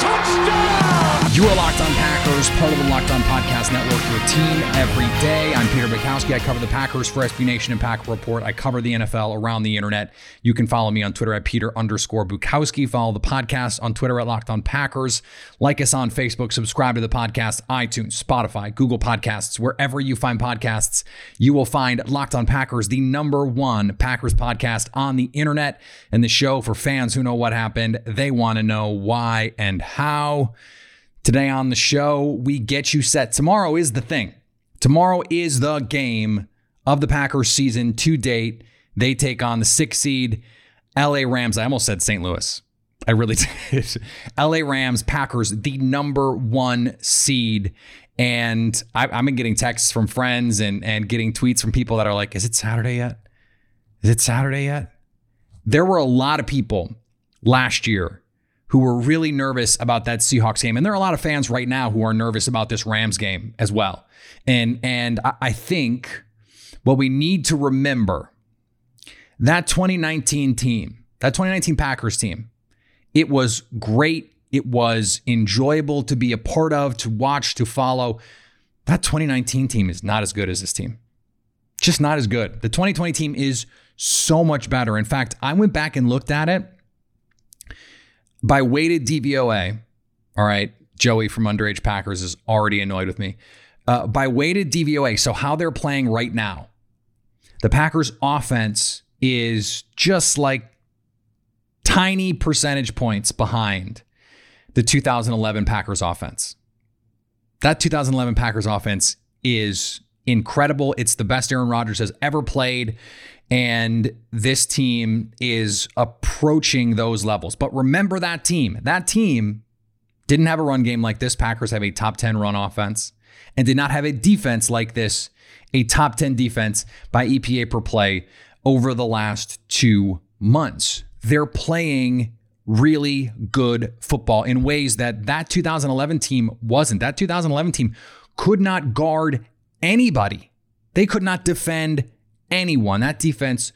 Touchdown! You are Locked On Packers, part of the Locked On Podcast Network, your team every day. I'm Peter Bukowski. I cover the Packers for SB Nation and Packer Report. I cover the NFL around the internet. You can follow me on Twitter at Peter underscore Bukowski. Follow the podcast on Twitter at Locked On Packers. Like us on Facebook. Subscribe to the podcast, iTunes, Spotify, Google Podcasts, wherever you find podcasts. You will find Locked On Packers, the number one Packers podcast on the internet, and the show for fans who know what happened. They want to know why and how. Today on the show, we get you set. Tomorrow is the thing. Tomorrow is the game of the Packers season to date. They take on the six seed LA Rams. I almost said St. Louis. I really did. LA Rams, Packers, the number one seed. And I, I've been getting texts from friends and, and getting tweets from people that are like, is it Saturday yet? Is it Saturday yet? There were a lot of people last year who were really nervous about that Seahawks game. And there are a lot of fans right now who are nervous about this Rams game as well. And and I, think what we need to remember that 2019 team, that 2019 Packers team, it was great. It was enjoyable to be a part of, to watch, to follow. That 2019 team is not as good as this team. Just not as good. The 2020 team is so much better. In fact, I went back and looked at it by weighted DVOA, all right, Joey from Underage Packers is already annoyed with me. Uh, by weighted DVOA, so how they're playing right now, the Packers offense is just like tiny percentage points behind the 2011 Packers offense. That 2011 Packers offense is incredible. It's the best Aaron Rodgers has ever played. And this team is approaching those levels. But remember that team. That team didn't have a run game like this. Packers have a top 10 run offense and did not have a defense like this, a top 10 defense by EPA per play over the last two months. They're playing really good football in ways that that 2011 team wasn't. That 2011 team could not guard anybody. They could not defend anyone. That defense,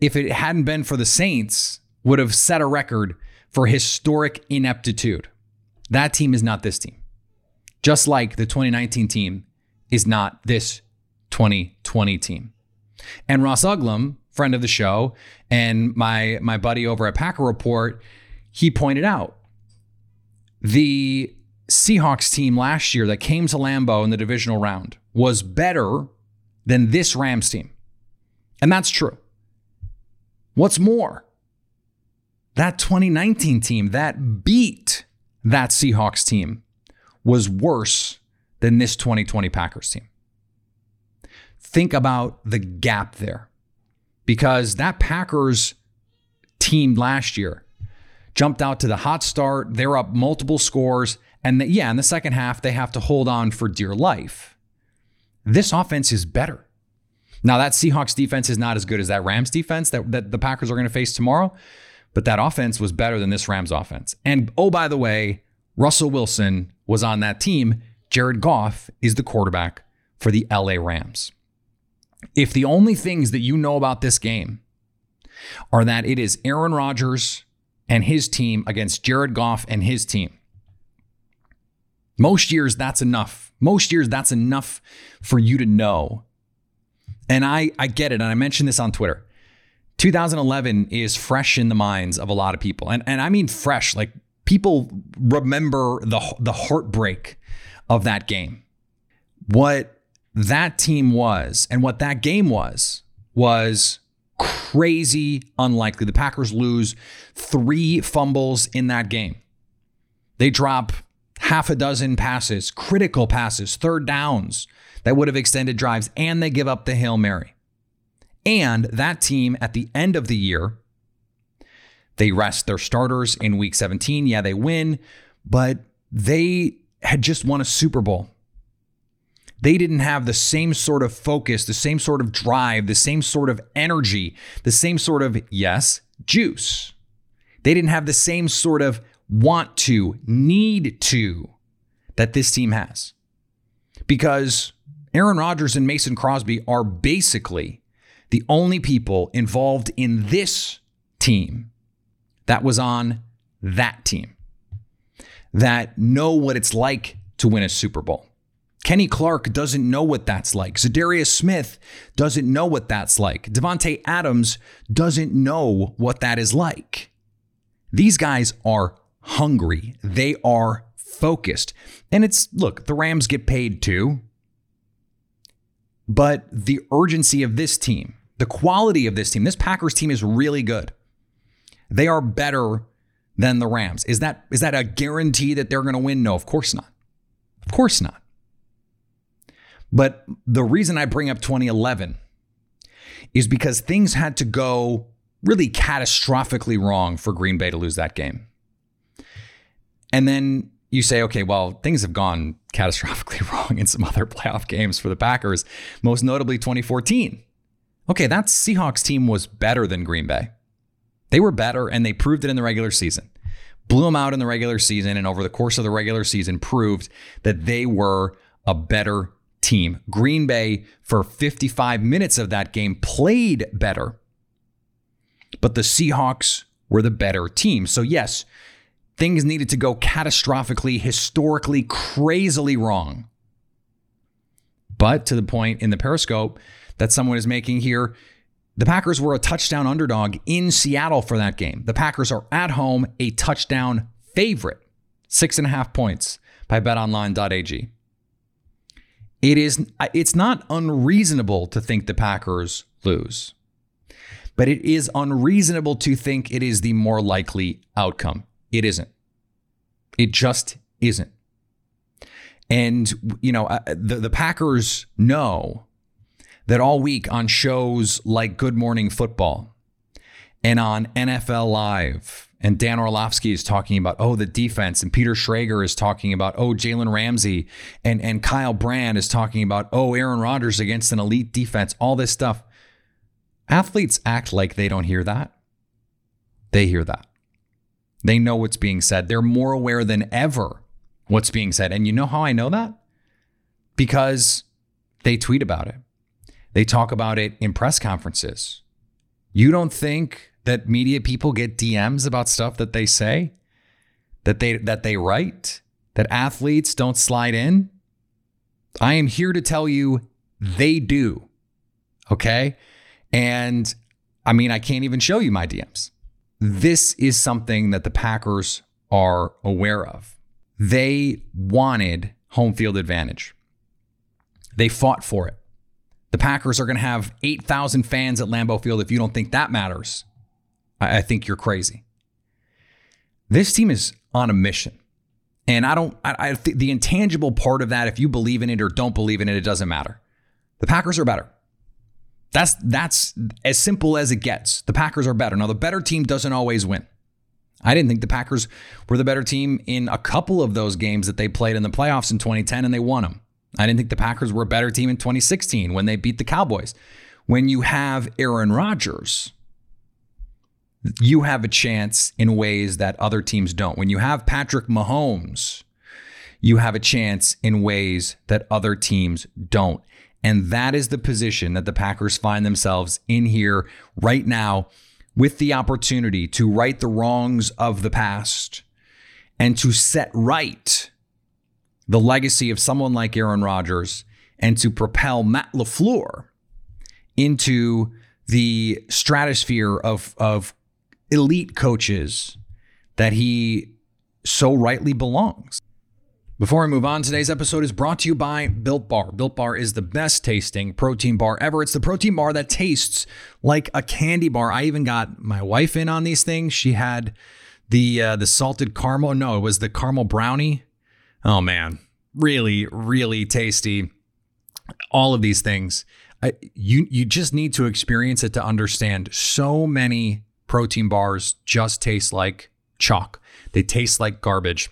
if it hadn't been for the Saints, would have set a record for historic ineptitude. That team is not this team. Just like the 2019 team is not this 2020 team. And Ross Uglem, friend of the show, and my my buddy over at Packer Report, he pointed out the Seahawks team last year that came to Lambeau in the divisional round was better than this Rams team. And that's true. What's more, that 2019 team that beat that Seahawks team was worse than this 2020 Packers team. Think about the gap there because that Packers team last year jumped out to the hot start. They're up multiple scores. And the, yeah, in the second half, they have to hold on for dear life. This offense is better. Now, that Seahawks defense is not as good as that Rams defense that, that the Packers are going to face tomorrow, but that offense was better than this Rams offense. And oh, by the way, Russell Wilson was on that team. Jared Goff is the quarterback for the LA Rams. If the only things that you know about this game are that it is Aaron Rodgers and his team against Jared Goff and his team, most years that's enough. Most years that's enough for you to know. And I, I get it. And I mentioned this on Twitter. 2011 is fresh in the minds of a lot of people. And, and I mean fresh, like people remember the, the heartbreak of that game. What that team was and what that game was, was crazy unlikely. The Packers lose three fumbles in that game. They drop half a dozen passes, critical passes, third downs that would have extended drives, and they give up the Hail Mary. And that team at the end of the year, they rest their starters in week 17. Yeah, they win, but they had just won a Super Bowl. They didn't have the same sort of focus, the same sort of drive, the same sort of energy, the same sort of, yes, juice. They didn't have the same sort of want to, need to that this team has. because Aaron Rodgers and Mason Crosby are basically the only people involved in this team that was on that team that know what it's like to win a Super Bowl. Kenny Clark doesn't know what that's like. Za'Darius Smith doesn't know what that's like. Davante Adams doesn't know what that is like. These guys are hungry. They are focused. And it's look, the Rams get paid too. But the urgency of this team, the quality of this team, this Packers team is really good. They are better than the Rams. Is that is that a guarantee that they're going to win? No, of course not. Of course not. But the reason I bring up 2011 is because things had to go really catastrophically wrong for Green Bay to lose that game. And then you say, okay, well, things have gone catastrophically wrong in some other playoff games for the Packers, most notably 2014. Okay, that Seahawks team was better than Green Bay. They were better and they proved it in the regular season. Blew them out in the regular season and over the course of the regular season proved that they were a better team. Green Bay, for 55 minutes of that game, played better, but the Seahawks were the better team. So, yes, things needed to go catastrophically, historically, crazily wrong. But to the point in the Periscope that someone is making here, the Packers were a touchdown underdog in Seattle for that game. The Packers are at home, a touchdown favorite, six and a half points by betonline.ag. It is it's not unreasonable to think the Packers lose. But it is unreasonable to think it is the more likely outcome. It isn't. It just isn't. And you know, uh, the the Packers know that all week on shows like Good Morning Football and on NFL Live and Dan Orlovsky is talking about, oh, the defense. And Peter Schrager is talking about, oh, Jalen Ramsey. And, and Kyle Brandt is talking about, oh, Aaron Rodgers against an elite defense, all this stuff. Athletes act like they don't hear that. They hear that. They know what's being said. They're more aware than ever what's being said. And you know how I know that? Because they tweet about it. They talk about it in press conferences. You don't think that media people get DMs about stuff that they say, that they that they write, that athletes don't slide in? I am here to tell you they do. Okay? And I mean, I can't even show you my DMs. This is something that the Packers are aware of. They wanted home field advantage. They fought for it. The Packers are going to have 8,000 fans at Lambeau Field if you don't think that matters. I, think you're crazy. This team is on a mission. And I don't, I, I th- the intangible part of that, if you believe in it or don't believe in it, it doesn't matter. The Packers are better. That's that's as simple as it gets. The Packers are better. Now the better team doesn't always win. I didn't think the Packers were the better team in a couple of those games that they played in the playoffs in 2010 and they won them. I didn't think the Packers were a better team in 2016 when they beat the Cowboys. When you have Aaron Rodgers, you have a chance in ways that other teams don't. When you have Patrick Mahomes, you have a chance in ways that other teams don't. And that is the position that the Packers find themselves in here right now with the opportunity to right the wrongs of the past and to set right the legacy of someone like Aaron Rodgers and to propel Matt LaFleur into the stratosphere of, of elite coaches that he so rightly belongs. Before I move on, today's episode is brought to you by Built Bar. Built Bar is the best tasting protein bar ever. It's the protein bar that tastes like a candy bar. I even got my wife in on these things. She had the uh, the salted caramel. No, it was the caramel brownie. Oh man, really, really tasty. All of these things. I, you you just need to experience it to understand. So many protein bars just taste like chalk. They taste like garbage.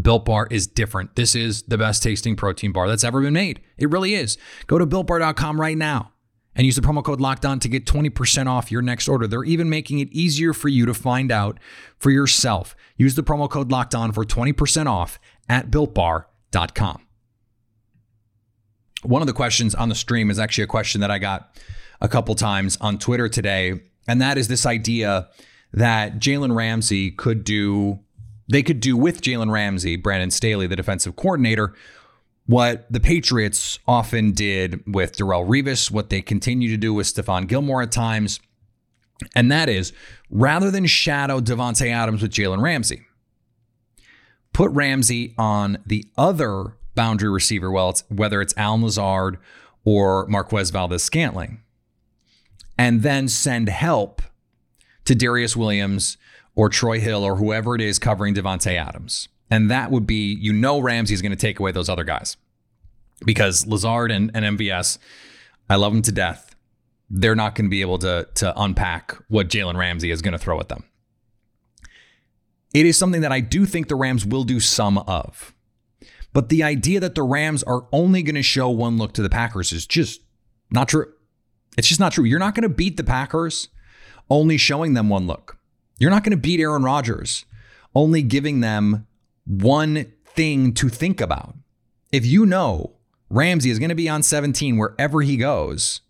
Built Bar is different. This is the best tasting protein bar that's ever been made. It really is. Go to builtbar.com right now and use the promo code locked on to get 20% off your next order. They're even making it easier for you to find out for yourself. Use the promo code locked on for 20% off at builtbar.com. one of the questions on the stream is actually a question that I got a couple times on Twitter today, and that is this idea that Jalen Ramsey could do, they could do with Jalen Ramsey, Brandon Staley, the defensive coordinator, what the Patriots often did with Darrelle Revis, what they continue to do with Stephon Gilmore at times. And that is rather than shadow Davante Adams with Jalen Ramsey, put Ramsey on the other boundary receiver, whether it's Allen Lazard or Marquez Valdes-Scantling, and then send help to Darious Williams or Troy Hill or whoever it is covering Davante Adams. And that would be, you know, Ramsey is going to take away those other guys because Lazard and, and MVS, I love them to death. They're not going to be able to, to unpack what Jalen Ramsey is going to throw at them. It is something that I do think the Rams will do some of. But the idea that the Rams are only going to show one look to the Packers is just not true. It's just not true. You're not going to beat the Packers only showing them one look. You're not going to beat Aaron Rodgers only giving them one thing to think about. If you know Ramsey is going to be on 17 wherever he goes,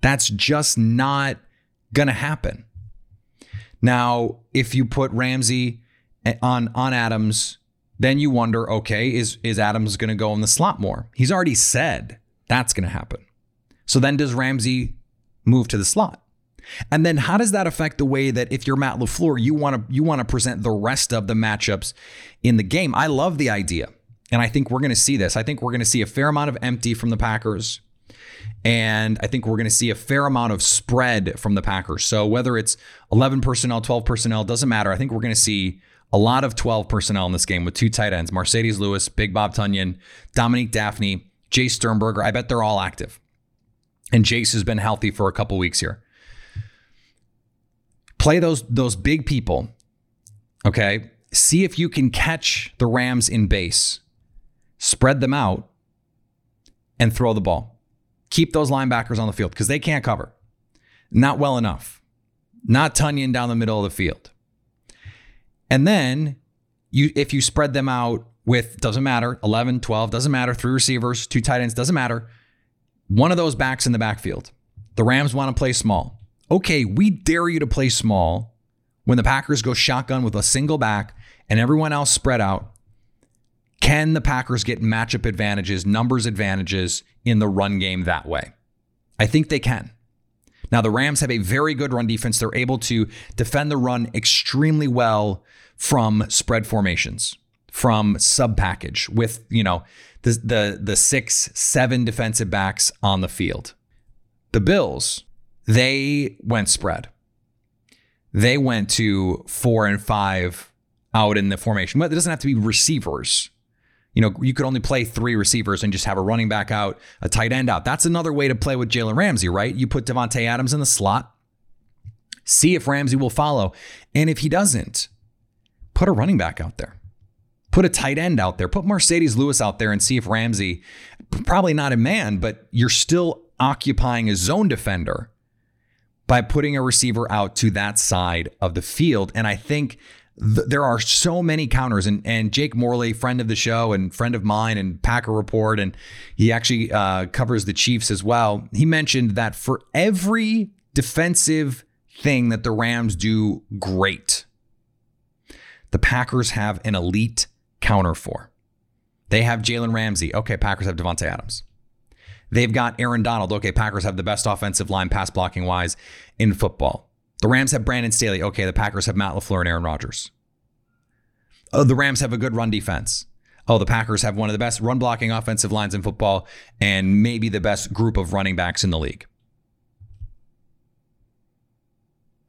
that's just not going to happen. Now, if you put Ramsey on on Adams, then you wonder, okay, is is Adams going to go in the slot more? He's already said that's going to happen. So then does Ramsey move to the slot? And then how does that affect the way that if you're Matt LaFleur, you want to you want to present the rest of the matchups in the game? I love the idea. And I think we're going to see this. I think we're going to see a fair amount of empty from the Packers. And I think we're going to see a fair amount of spread from the Packers. So whether it's 11 personnel, 12 personnel, doesn't matter. I think we're going to see a lot of 12 personnel in this game with two tight ends Marcedes Lewis, Big Bob Tonyan, Dominique Dafney, Jace Sternberger. I bet they're all active. And Jace has been healthy for a couple weeks here. Play those those big people. Okay? See if you can catch the Rams in base. Spread them out and throw the ball. Keep those linebackers on the field because they can't cover. Not well enough. Not Tonyan down the middle of the field. And then you if you spread them out with doesn't matter, 11, 12, doesn't matter, three receivers, two tight ends, doesn't matter. One of those backs in the backfield. The Rams want to play small okay, we dare you to play small when the Packers go shotgun with a single back and everyone else spread out. Can the Packers get matchup advantages, numbers advantages in the run game that way? I think they can. Now, the Rams have a very good run defense. They're able to defend the run extremely well from spread formations, from sub package with, you know, the, the, the six, seven defensive backs on the field. The Bills, they went spread. They went to four and five out in the formation. But it doesn't have to be receivers. You know, you could only play three receivers and just have a running back out, a tight end out. That's another way to play with Jalen Ramsey, right? You put Davante Adams in the slot, see if Ramsey will follow. And if he doesn't, put a running back out there. Put a tight end out there. Put Marcedes Lewis out there and see if Ramsey, probably not a man, but you're still occupying a zone defender by putting a receiver out to that side of the field. And I think th- there are so many counters. And, and Jake Morley, friend of the show and friend of mine, and Packer Report, and he actually uh, covers the Chiefs as well. He mentioned that for every defensive thing that the Rams do great, the Packers have an elite counter for. They have Jalen Ramsey. Okay, Packers have Davante Adams. They've got Aaron Donald. Okay, Packers have the best offensive line pass blocking wise in football. The Rams have Brandon Staley. Okay, the Packers have Matt LaFleur and Aaron Rodgers. Oh, the Rams have a good run defense. Oh, the Packers have one of the best run blocking offensive lines in football and maybe the best group of running backs in the league.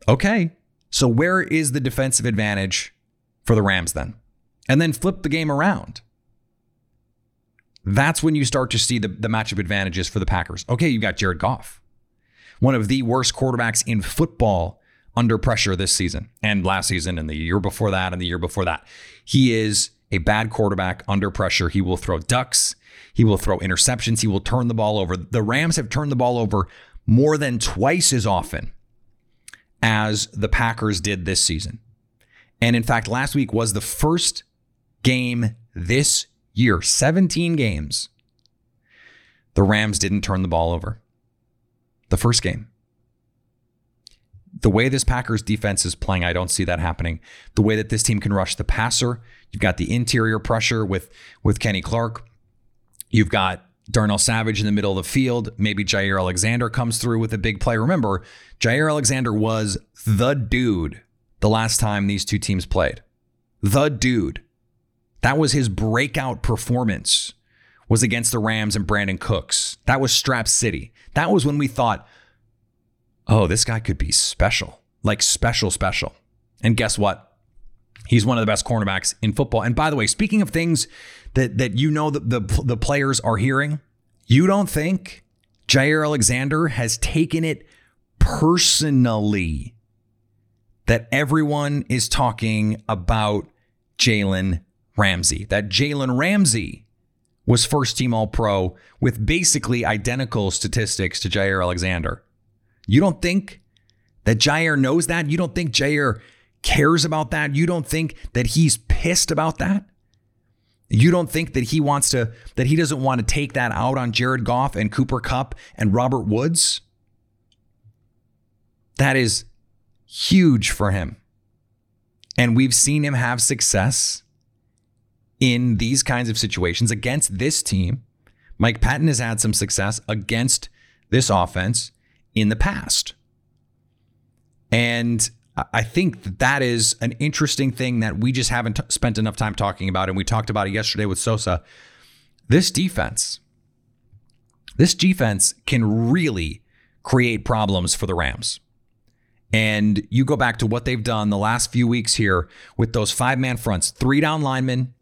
Okay, so where is the defensive advantage for the Rams then? And then flip the game around. That's when you start to see the, the matchup advantages for the Packers. Okay, you've got Jared Goff, one of the worst quarterbacks in football under pressure this season and last season and the year before that and the year before that. He is a bad quarterback under pressure. He will throw ducks, he will throw interceptions, he will turn the ball over. The Rams have turned the ball over more than twice as often as the Packers did this season. And in fact, last week was the first game this year, 17 games, the Rams didn't turn the ball over. The first game. The way this Packers defense is playing, I don't see that happening. The way that this team can rush the passer, you've got the interior pressure with with Kenny Clark. You've got Darnell Savage in the middle of the field. Maybe Jaire Alexander comes through with a big play. Remember, Jaire Alexander was the dude the last time these two teams played. The dude. That was his breakout performance was against the Rams and Brandin Cooks. That was Strap City. That was when we thought, oh, this guy could be special, like special, special. And guess what? He's one of the best cornerbacks in football. And by the way, speaking of things that that you know that the the players are hearing, you don't think Jaire Alexander has taken it personally that everyone is talking about Jalen Ramsey. That Jalen Ramsey was first team All Pro with basically identical statistics to Jaire Alexander. You don't think that Jaire knows that? You don't think Jaire cares about that? You don't think that he's pissed about that? You don't think that he wants to, that he doesn't want to take that out on Jared Goff and Cooper Kupp and Robert Woods? That is huge for him. And we've seen him have success in these kinds of situations against this team. Mike Pettine has had some success against this offense in the past. And I think that, that is an interesting thing that we just haven't t- spent enough time talking about. And we talked about it yesterday with Sosa. This defense, this defense can really create problems for the Rams. And you go back to what they've done the last few weeks here with those five man fronts, three down linemen,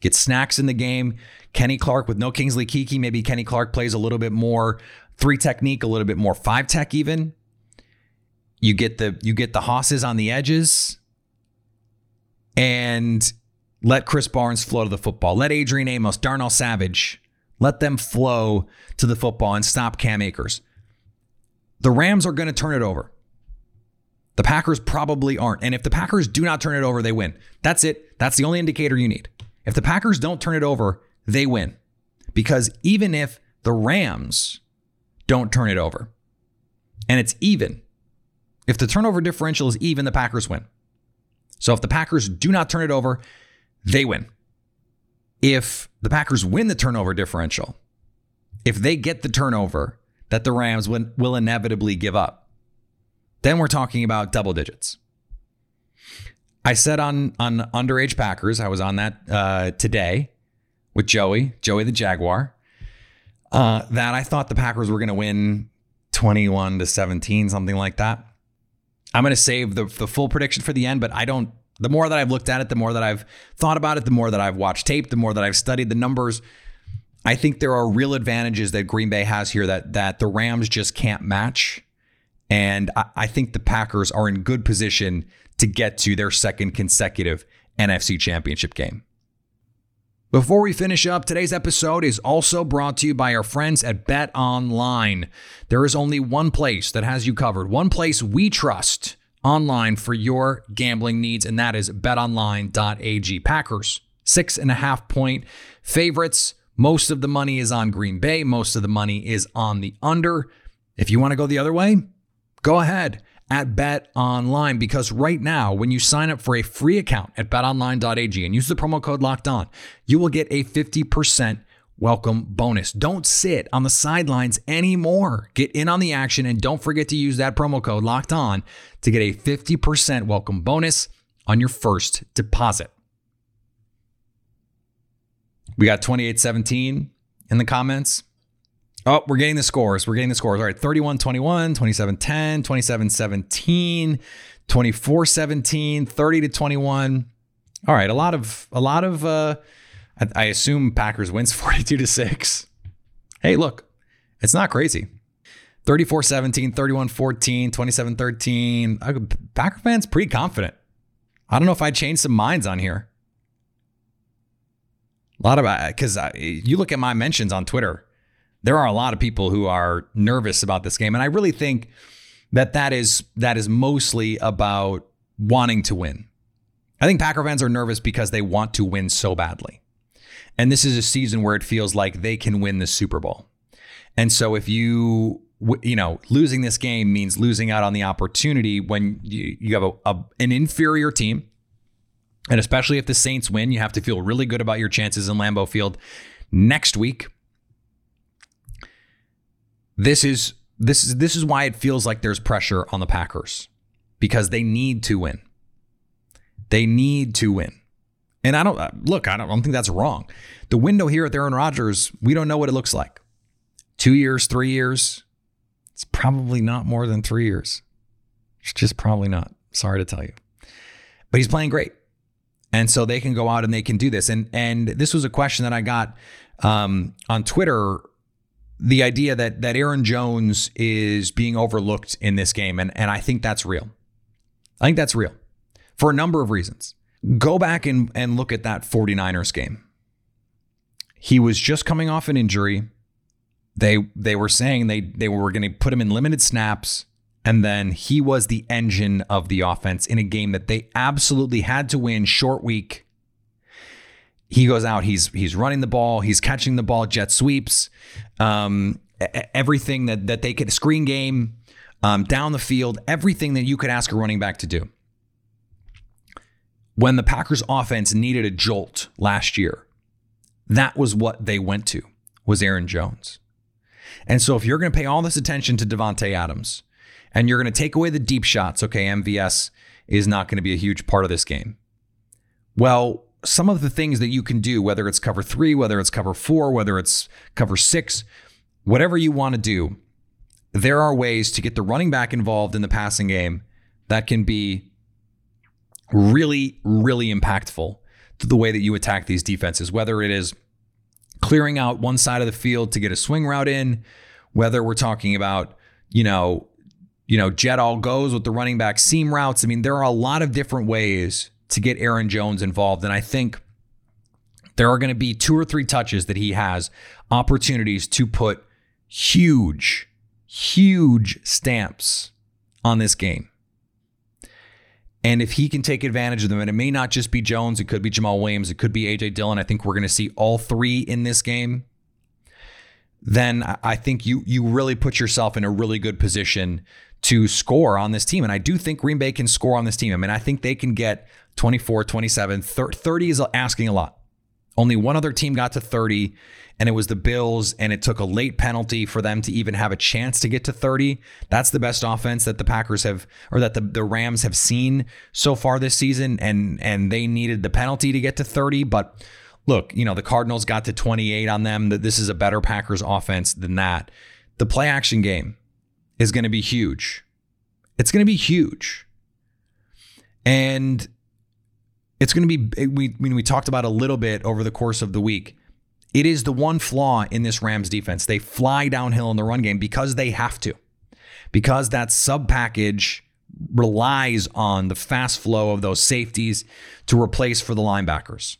get snacks in the game. Kenny Clark with no Kingsley Keke, Maybe Kenny Clark plays a little bit more three technique, a little bit more five tech even. You get the you get the hosses on the edges and let Krys Barnes flow to the football. Let Adrian Amos, Darnell Savage, let them flow to the football and stop Cam Akers. The Rams are going to turn it over. The Packers probably aren't. And if the Packers do not turn it over, they win. That's it. That's the only indicator you need. If the Packers don't turn it over, they win. Because even if the Rams don't turn it over and it's even, if the turnover differential is even, the Packers win. So if the Packers do not turn it over, they win. If the Packers win the turnover differential, if they get the turnover that the Rams will, inevitably give up, then we're talking about double digits. I said on on underage Packers, I was on that uh, today with Joey, Joey the Jaguar, uh, that I thought the Packers were going to win 21 to 17, something like that. I'm going to save the, the full prediction for the end, but I don't. The more that I've looked at it, the more that I've thought about it, the more that I've watched tape, the more that I've studied the numbers. I think there are real advantages that Green Bay has here that that the Rams just can't match. And I, I think the Packers are in good position to get to their second consecutive NFC championship game. Before we finish up, today's episode is also brought to you by our friends at Bet Online. There is only one place that has you covered, one place we trust online for your gambling needs, and that is betonline.ag. Packers, six and a half point favorites. Most of the money is on Green Bay, most of the money is on the under. If you want to go the other way, go ahead at Bet Online because right now, when you sign up for a free account at betonline.ag and use the promo code locked on, you will get a 50% welcome bonus. Don't sit on the sidelines anymore. Get in on the action and don't forget to use that promo code locked on to get a 50% welcome bonus on your first deposit. We got 2817 in the comments. Oh, we're getting the scores. We're getting the scores. All right, 31 21, 27 10, 27 17, 24 17, 30 to 21. All right, a lot of, a lot of, uh, I, assume Packers wins 42 to 6. Hey, look, it's not crazy. 34 17, 31 14, 27 13. Packer fans pretty confident. I don't know if I changed some minds on here. A lot of, because you look at my mentions on Twitter there are a lot of people who are nervous about this game, and I really think that that is that is mostly about wanting to win. I think Packer fans are nervous because they want to win so badly. And this is a season where it feels like they can win the Super Bowl. And so if you you know losing this game means losing out on the opportunity when you, you have a, a, an inferior team and especially if the Saints win, you have to feel really good about your chances in Lambeau Field next week. This is this is this is why it feels like there's pressure on the Packers because they need to win. They need to win. And I don't look, I don't, I don't think that's wrong. The window here at Aaron Rodgers, we don't know what it looks like. Two years, three years. It's probably not more than three years. It's just probably not. Sorry to tell you. But he's playing great. And so they can go out and they can do this. And and this was a question that I got um, on Twitter. The idea that that Aaron Jones is being overlooked in this game, and and I think that's real. I think that's real for a number of reasons. Go back and, and look at that 49ers game. He was just coming off an injury. They they were saying they they were going to put him in limited snaps and then he was the engine of the offense in a game that they absolutely had to win, short week. He goes out, he's he's running the ball, he's catching the ball, jet sweeps, um, everything that that they could screen game, um, down the field, everything that you could ask a running back to do. When the Packers offense needed a jolt last year, that was what they went to, was Aaron Jones. And so if you're going to pay all this attention to Davante Adams, and you're going to take away the deep shots, okay, MVS is not going to be a huge part of this game. Well, some of the things that you can do, whether it's cover three, whether it's cover four, whether it's cover six, whatever you want to do, there are ways to get the running back involved in the passing game that can be really, really impactful to the way that you attack these defenses, whether it is clearing out one side of the field to get a swing route in, whether we're talking about, you know, you know, jet all goes with the running back seam routes. I mean, there are a lot of different ways to get Aaron Jones involved. And I think there are going to be two or three touches that he has opportunities to put huge, huge stamps on this game. And if he can take advantage of them, and it may not just be Jones, it could be Jamaal Williams, it could be AJ Dillon. I think we're going to see all three in this game. Then I think you you really put yourself in a really good position to score on this team. And I do think Green Bay can score on this team. I mean, I think they can get 24, 27, 30 is asking a lot. Only one other team got to 30, and it was the Bills, and it took a late penalty for them to even have a chance to get to 30. That's the best offense that the Packers have, or that the, the Rams have seen so far this season, and and they needed the penalty to get to 30. But look, you know, the Cardinals got to 28 on them. That this is a better Packers offense than that. The play action game is going to be huge. It's going to be huge. And it's going to be, we, I mean, we talked about a little bit over the course of the week. It is the one flaw in this Rams defense. They fly downhill in the run game because they have to, because that sub package relies on the fast flow of those safeties to replace for the linebackers.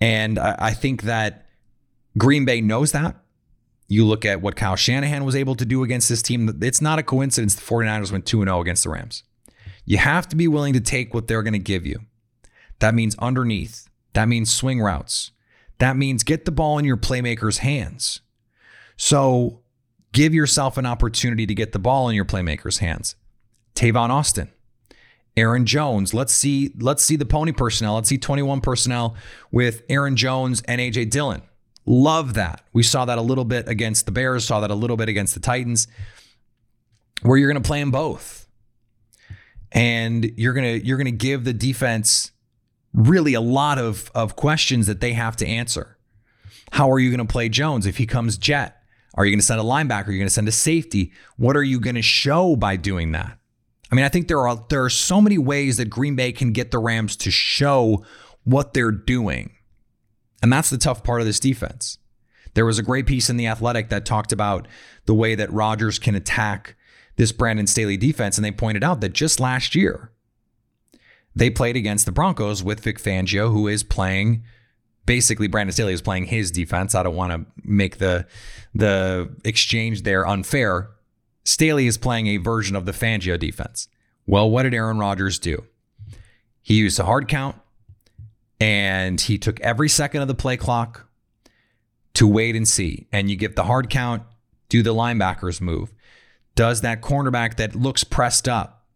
And I, think that Green Bay knows that. You look at what Kyle Shanahan was able to do against this team. It's not a coincidence the 49ers went 2 0 against the Rams. You have to be willing to take what they're going to give you. That means underneath. That means swing routes. That means get the ball in your playmaker's hands. So give yourself an opportunity to get the ball in your playmaker's hands. Tavon Austin, Aaron Jones. Let's see, let's see the pony personnel. Let's see 21 personnel with Aaron Jones and AJ Dillon. Love that. We saw that a little bit against the Bears, saw that a little bit against the Titans, where you're going to play them both. And you're going to you're going to give the defense really a lot of of questions that they have to answer. How are you going to play Jones if he comes jet? Are you going to send a linebacker? Are you going to send a safety? What are you going to show by doing that? I mean, I think there are there are so many ways that Green Bay can get the Rams to show what they're doing. And that's the tough part of this defense. There was a great piece in The Athletic that talked about the way that Rodgers can attack this Brandon Staley defense. And they pointed out that just last year, they played against the Broncos with Vic Fangio, who is playing basically Brandon Staley is playing his defense. I don't want to make the the exchange there unfair. Staley is playing a version of the Fangio defense. Well, what did Aaron Rodgers do? He used a hard count and he took every second of the play clock to wait and see. And you give the hard count, do the linebackers move? Does that cornerback that looks pressed up,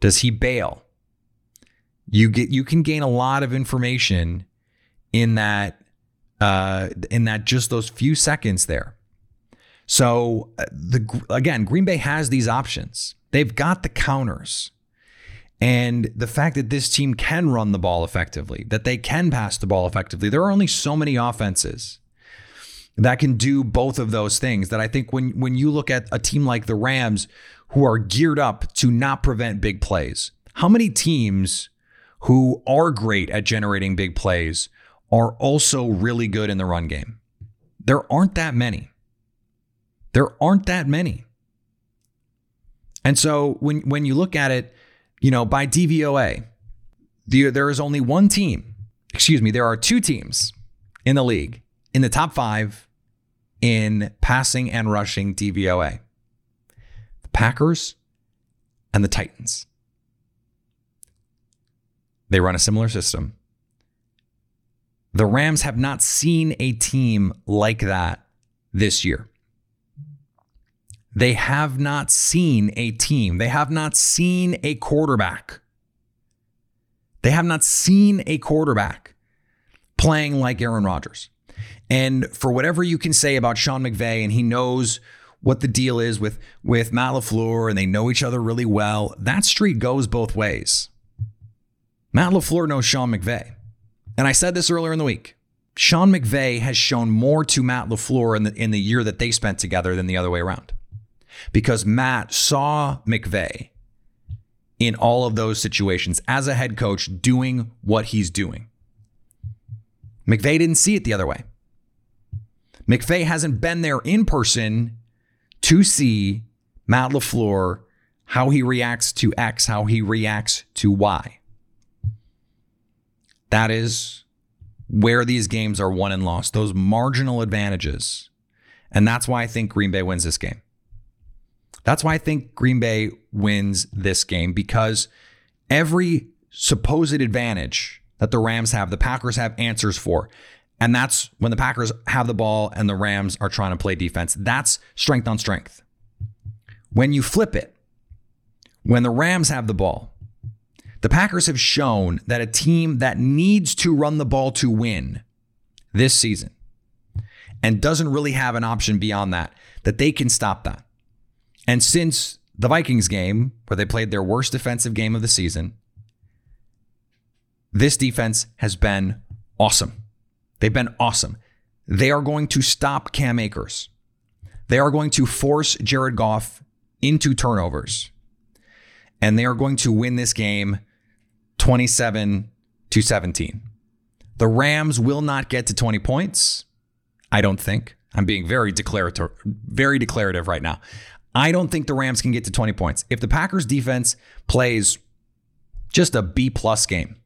does he bail? You get you can gain a lot of information in that uh, in that just those few seconds there. So uh, the again, Green Bay has these options. They've got the counters. And the fact that this team can run the ball effectively, that they can pass the ball effectively, there are only so many offenses that can do both of those things. That I think when when you look at a team like the Rams, who are geared up to not prevent big plays, how many teams who are great at generating big plays are also really good in the run game? There aren't that many. There aren't that many. And so when when you look at it, you know, by DVOA, the, there is only one team. Excuse me, there are two teams in the league in the top 5 in passing and rushing DVOA. The Packers and the Titans. They run a similar system. The Rams have not seen a team like that this year. They have not seen a team. They have not seen a quarterback. They have not seen a quarterback playing like Aaron Rodgers. And for whatever you can say about Sean McVay, and he knows what the deal is with, with Matt and they know each other really well, that street goes both ways. Matt LaFleur knows Sean McVay. And I said this earlier in the week. Sean McVay has shown more to Matt LaFleur in the, in the year that they spent together than the other way around because Matt saw McVay in all of those situations as a head coach doing what he's doing. McVay didn't see it the other way. McVay hasn't been there in person to see Matt LaFleur, how he reacts to X, how he reacts to Y. That is where these games are won and lost, those marginal advantages. And that's why I think Green Bay wins this game. That's why I think Green Bay wins this game because every supposed advantage that the Rams have, the Packers have answers for. And that's when the Packers have the ball and the Rams are trying to play defense. That's strength on strength. When you flip it, when the Rams have the ball, the Packers have shown that a team that needs to run the ball to win this season and doesn't really have an option beyond that, that they can stop that. And since the Vikings game, where they played their worst defensive game of the season, this defense has been awesome. They've been awesome. They are going to stop Cam Akers. They are going to force Jared Goff into turnovers. And they are going to win this game 27 to 17. The Rams will not get to 20 points. I don't think. I'm being very declarative, very declarative right now. I don't think the Rams can get to 20 points. If the Packers defense plays just a B plus game,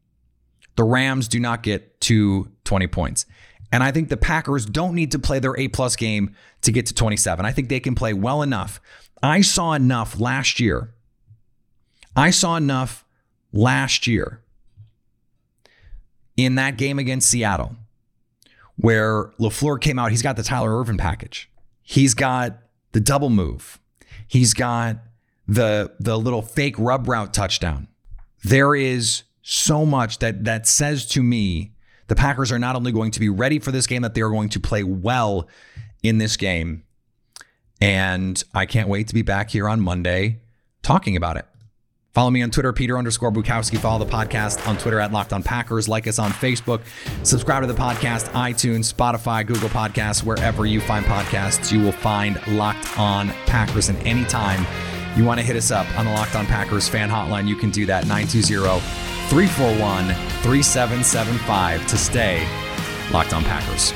the Rams do not get to 20 points. And I think the Packers don't need to play their A plus game to get to 27. I think they can play well enough. I saw enough last year. I saw enough last year in that game against Seattle where LaFleur came out. He's got the Tyler Ervin package. He's got the double move. He's got the the little fake rub route touchdown. There is so much that that says to me the Packers are not only going to be ready for this game, that they are going to play well in this game. And I can't wait to be back here on Monday talking about it. Follow me on Twitter, Peter underscore Bukowski. Follow the podcast on Twitter at Locked On Packers. Like us on Facebook. Subscribe to the podcast, iTunes, Spotify, Google Podcasts, wherever you find podcasts. You will find Locked On Packers. And anytime you want to hit us up on the Locked On Packers fan hotline, you can do that 920 341 3775 to stay Locked On Packers.